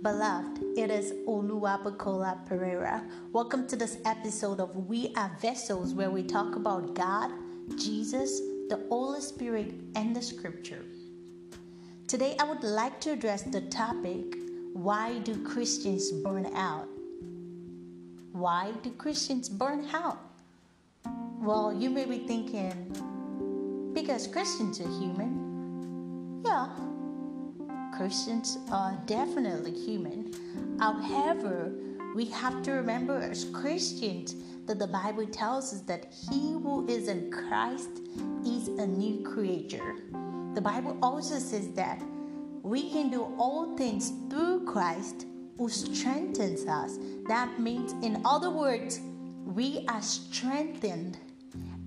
Beloved, it is Oluwabukola Pereira. Welcome to this episode of We Are Vessels, where we talk about God, Jesus, the Holy Spirit, and the Scripture. Today, I would like to address the topic Why do Christians burn out? Why do Christians burn out? Well, you may be thinking, because Christians are human. Yeah, Christians are definitely human. However, we have to remember as Christians that the Bible tells us that he who is in Christ is a new creature. The Bible also says that we can do all things through Christ who strengthens us. That means, in other words, we are strengthened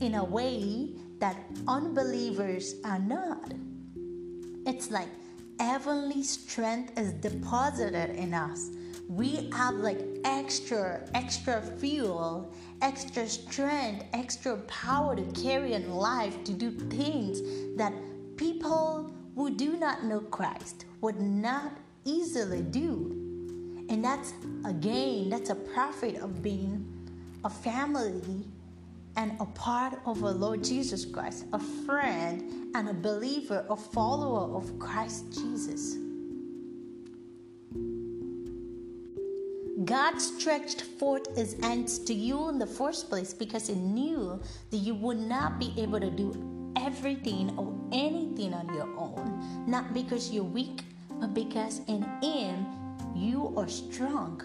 in a way that unbelievers are not. It's like heavenly strength is deposited in us. We have like extra, extra fuel, extra strength, extra power to carry in life to do things that people who do not know Christ would not easily do. And that's again, that's a profit of being a family and a part of our Lord Jesus Christ, a friend and a believer, a follower of Christ Jesus. God stretched forth his hands to you in the first place because he knew that you would not be able to do everything or anything on your own. Not because you're weak, but because in him you are strong.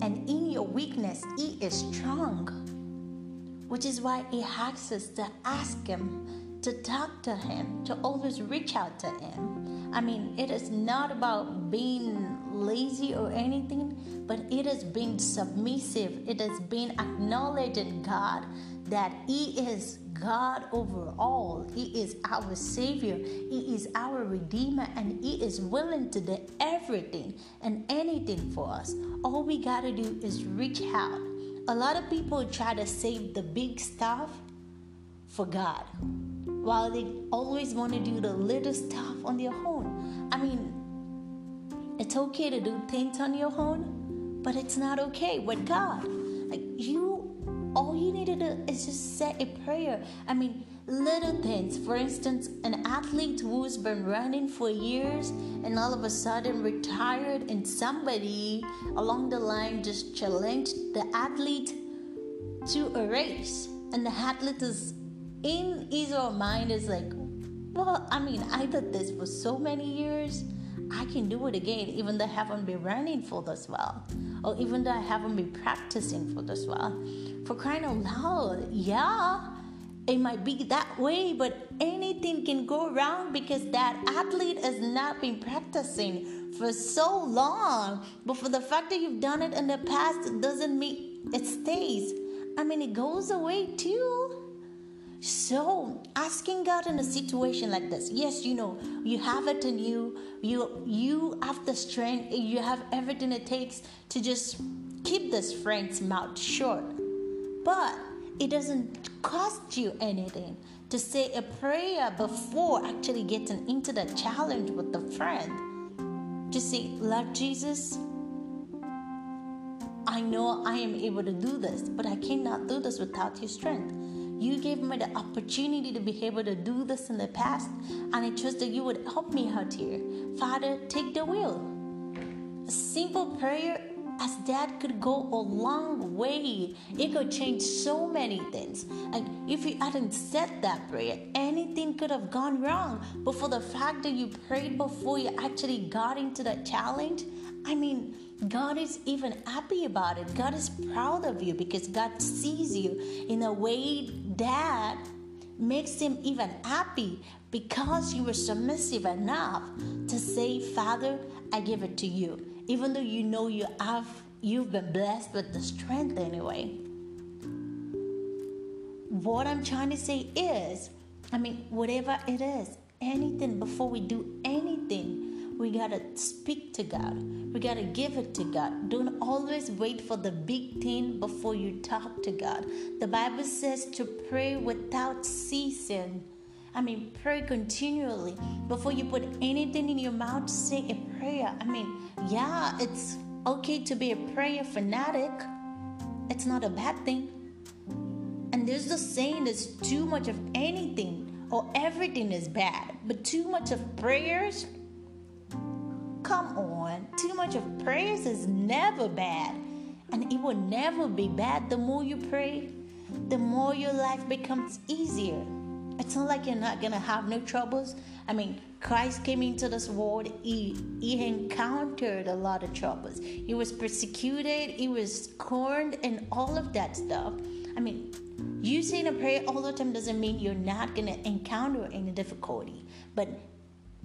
And in your weakness, he is strong which is why he asks us to ask him, to talk to him, to always reach out to him. I mean, it is not about being lazy or anything, but it is being submissive. It is being acknowledging God that He is God over all. He is our Savior. He is our Redeemer, and He is willing to do everything and anything for us. All we got to do is reach out a lot of people try to save the big stuff for God while they always want to do the little stuff on their own. I mean, it's okay to do things on your own, but it's not okay with God. Like, you, all you need to do is just say a prayer. I mean, little things. For instance, an athlete who's been running for years and all of a sudden retired, and somebody along the line just challenged the athlete to a race. And the athlete is in his or mind is like, well, I mean, I did this for so many years. I can do it again, even though I haven't been running for this well, or even though I haven't been practicing for this well. For crying out loud, yeah, it might be that way, but anything can go wrong because that athlete has not been practicing for so long. But for the fact that you've done it in the past, it doesn't mean it stays. I mean, it goes away too. So, asking God in a situation like this, yes, you know, you have it in you, you you have the strength, you have everything it takes to just keep this friend's mouth shut. But it doesn't cost you anything to say a prayer before actually getting into the challenge with the friend. To say, Lord Jesus, I know I am able to do this, but I cannot do this without your strength. You gave me the opportunity to be able to do this in the past, and I trust that you would help me out here. Father, take the wheel. A simple prayer as that could go a long way. It could change so many things. Like if you hadn't said that prayer, anything could have gone wrong. But for the fact that you prayed before you actually got into that challenge, I mean, God is even happy about it. God is proud of you because God sees you in a way that makes him even happy because you were submissive enough to say, Father, I give it to you even though you know you have you've been blessed with the strength anyway. What I'm trying to say is, I mean, whatever it is, anything before we do anything, we gotta speak to God. We gotta give it to God. Don't always wait for the big thing before you talk to God. The Bible says to pray without ceasing. I mean, pray continually. Before you put anything in your mouth, say a prayer. I mean, yeah, it's okay to be a prayer fanatic. It's not a bad thing. And there's the saying there's too much of anything or everything is bad. But too much of prayers, come on. Too much of prayers is never bad. And it will never be bad. The more you pray, the more your life becomes easier. It's not like you're not gonna have no troubles. I mean, Christ came into this world, he, he encountered a lot of troubles. He was persecuted, he was scorned, and all of that stuff. I mean, you saying a prayer all the time doesn't mean you're not gonna encounter any difficulty. But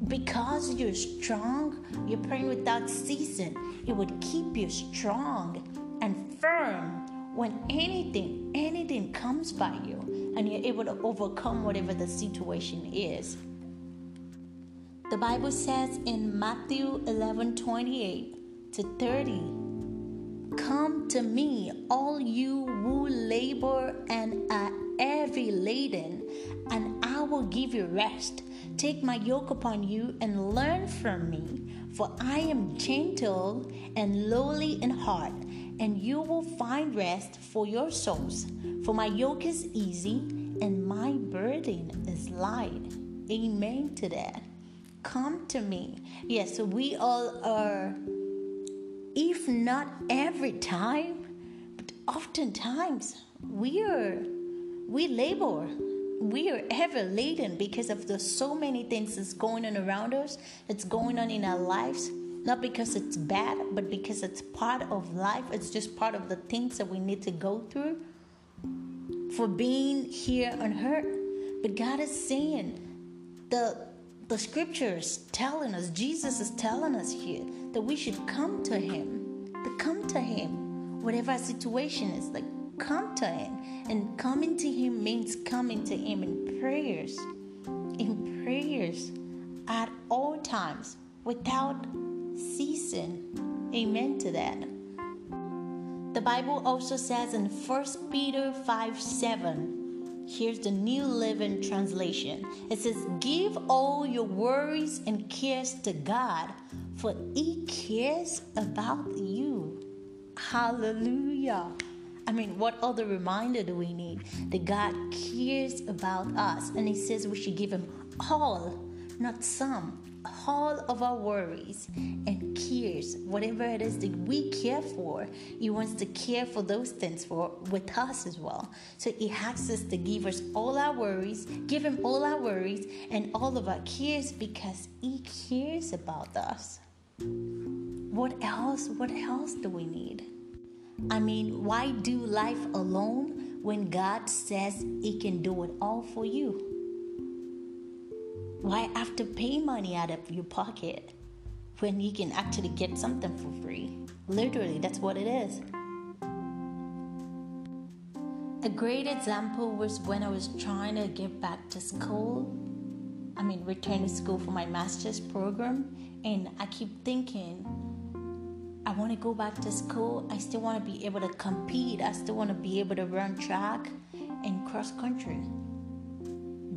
because you're strong, you're praying without ceasing. It would keep you strong and firm when anything, anything comes by you and you're able to overcome whatever the situation is. The Bible says in Matthew 11 28 to 30, Come to me, all you who labor and are heavy laden, and I will give you rest. Take my yoke upon you and learn from me, for I am gentle and lowly in heart, and you will find rest for your souls. For my yoke is easy and my burden is light. Amen to that. Come to me. Yes, we all are, if not every time, but oftentimes we are, we labor. We are ever laden because of the so many things that's going on around us, that's going on in our lives. Not because it's bad, but because it's part of life. It's just part of the things that we need to go through for being here on earth. But God is saying the the scriptures telling us, Jesus is telling us here that we should come to Him. To come to Him, whatever our situation is, like come to Him. And coming to Him means coming to Him in prayers, in prayers at all times without ceasing. Amen to that. The Bible also says in 1 Peter 5 7, here's the New Living Translation. It says, Give all your worries and cares to God, for He cares about you. Hallelujah. I mean, what other reminder do we need? That God cares about us. And He says we should give Him all, not some, all of our worries and cares, whatever it is that we care for, He wants to care for those things for with us as well. So He asks us to give us all our worries, give Him all our worries and all of our cares because He cares about us. What else? What else do we need? I mean, why do life alone when God says He can do it all for you? Why have to pay money out of your pocket when you can actually get something for free? Literally, that's what it is. A great example was when I was trying to get back to school. I mean, return to school for my master's program, and I keep thinking, I want to go back to school. I still want to be able to compete. I still want to be able to run track and cross country.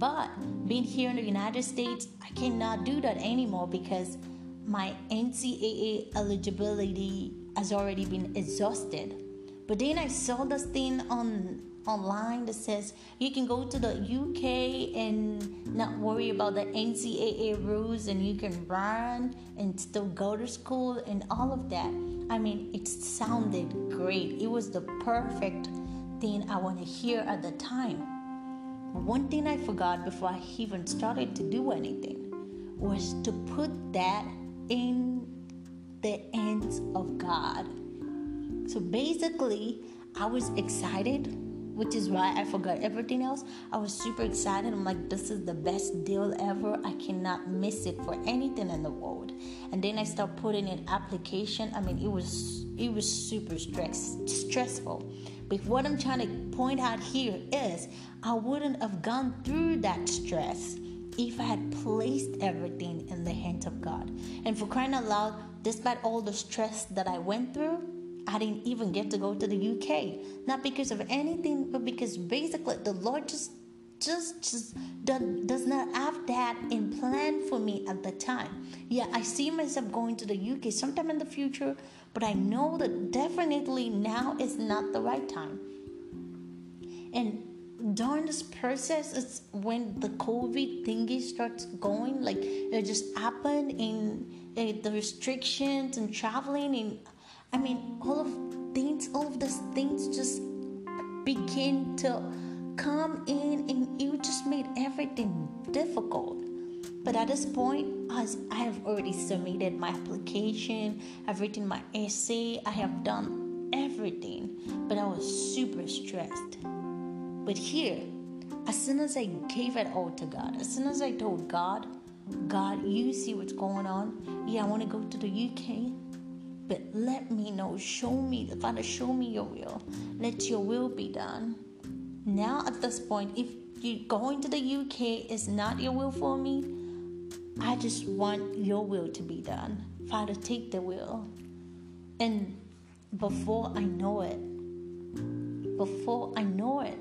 But being here in the United States, I cannot do that anymore because my NCAA eligibility has already been exhausted. But then I saw this thing on online that says you can go to the UK and not worry about the NCAA rules and you can run and still go to school and all of that. I mean, it sounded great. It was the perfect thing I want to hear at the time. One thing I forgot before I even started to do anything was to put that in the hands of God. So basically, I was excited, which is why I forgot everything else. I was super excited. I'm like, this is the best deal ever. I cannot miss it for anything in the world. And then I start putting in application. I mean, it was it was super stress stressful but what I'm trying to point out here is I wouldn't have gone through that stress if I had placed everything in the hands of God. And for crying out loud, despite all the stress that I went through, I didn't even get to go to the UK. Not because of anything, but because basically the Lord just just just does not have that in plan for me at the time. Yeah, I see myself going to the UK sometime in the future, but I know that definitely now is not the right time. And during this process, it's when the COVID thingy starts going, like it just happened in uh, the restrictions and traveling, and I mean, all of things, all of these things just begin to come in, and you just made everything difficult. But at this point, as I have already submitted my application, I've written my essay, I have done everything, but I was super stressed. But here, as soon as I gave it all to God, as soon as I told God, God, you see what's going on. Yeah, I want to go to the UK, but let me know. Show me, Father, show me your will. Let your will be done. Now, at this point, if you going to the UK is not your will for me, I just want your will to be done. Father, take the will. And before I know it, before I know it,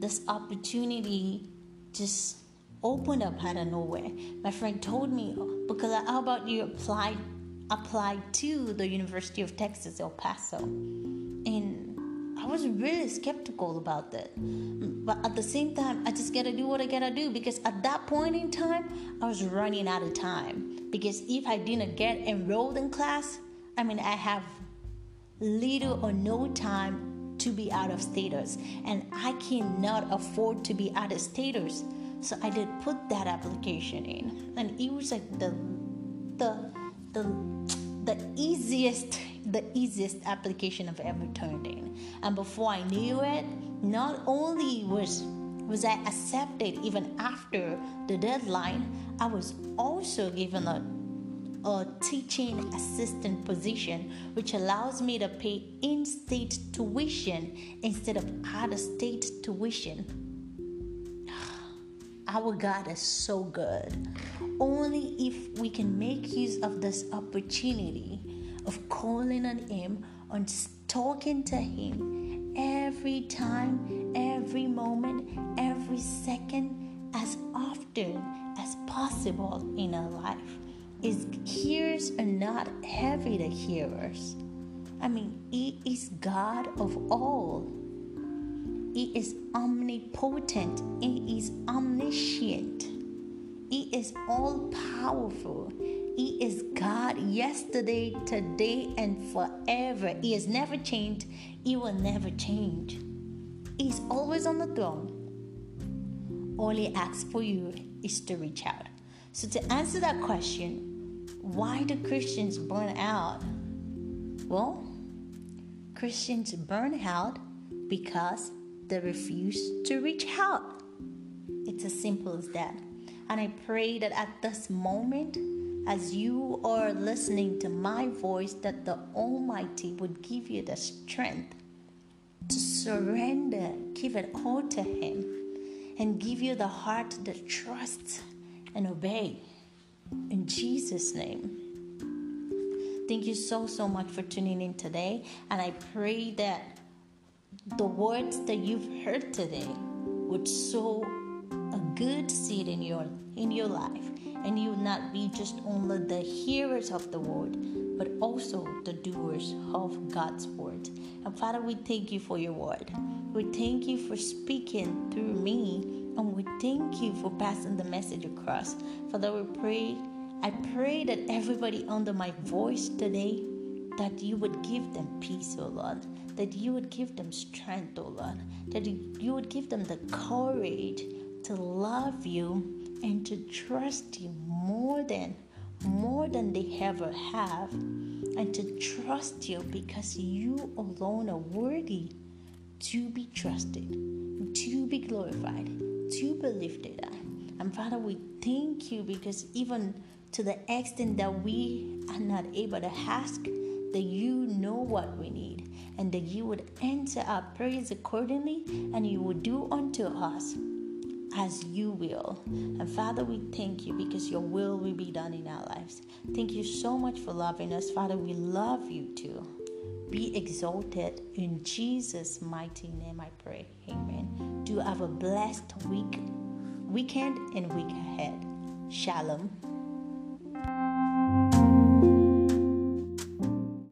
this opportunity just opened up out of nowhere. My friend told me, because how about you apply apply to the University of Texas, El Paso? And I was really skeptical about that. But at the same time, I just gotta do what I gotta do because at that point in time, I was running out of time. Because if I didn't get enrolled in class, I mean, I have little or no time to be out of status and I cannot afford to be out of status. So I did put that application in and it was like the the the the easiest the easiest application I've ever turned in. And before I knew it, not only was was I accepted even after the deadline, I was also given a a teaching assistant position, which allows me to pay in state tuition instead of out of state tuition. Our God is so good. Only if we can make use of this opportunity of calling on Him, on talking to Him every time, every moment, every second, as often as possible in our life his ears are not heavy to hearers. I mean, He is God of all. He is omnipotent. He is omniscient. Is all powerful. He is God yesterday, today, and forever. He has never changed. He will never change. He's always on the throne. All He asks for you is to reach out. So, to answer that question, why do Christians burn out? Well, Christians burn out because they refuse to reach out. It's as simple as that. And I pray that at this moment, as you are listening to my voice, that the Almighty would give you the strength to surrender, give it all to Him, and give you the heart that trusts and obey. In Jesus' name. Thank you so, so much for tuning in today. And I pray that the words that you've heard today would sow a good seed in your in your life and you will not be just only the hearers of the word but also the doers of God's word. And Father, we thank you for your word. We thank you for speaking through me and we thank you for passing the message across. Father, we pray, I pray that everybody under my voice today, that you would give them peace, oh Lord, that you would give them strength, oh Lord, that you would give them the courage to love you and to trust you more than more than they ever have and to trust you because you alone are worthy to be trusted, to be glorified, to be lifted up. And Father, we thank you because even to the extent that we are not able to ask, that you know what we need and that you would answer our prayers accordingly and you would do unto us as you will. And Father, we thank you because your will will be done in our lives. Thank you so much for loving us. Father, we love you too. Be exalted in Jesus' mighty name, I pray. Amen. Do have a blessed week, weekend, and week ahead. Shalom.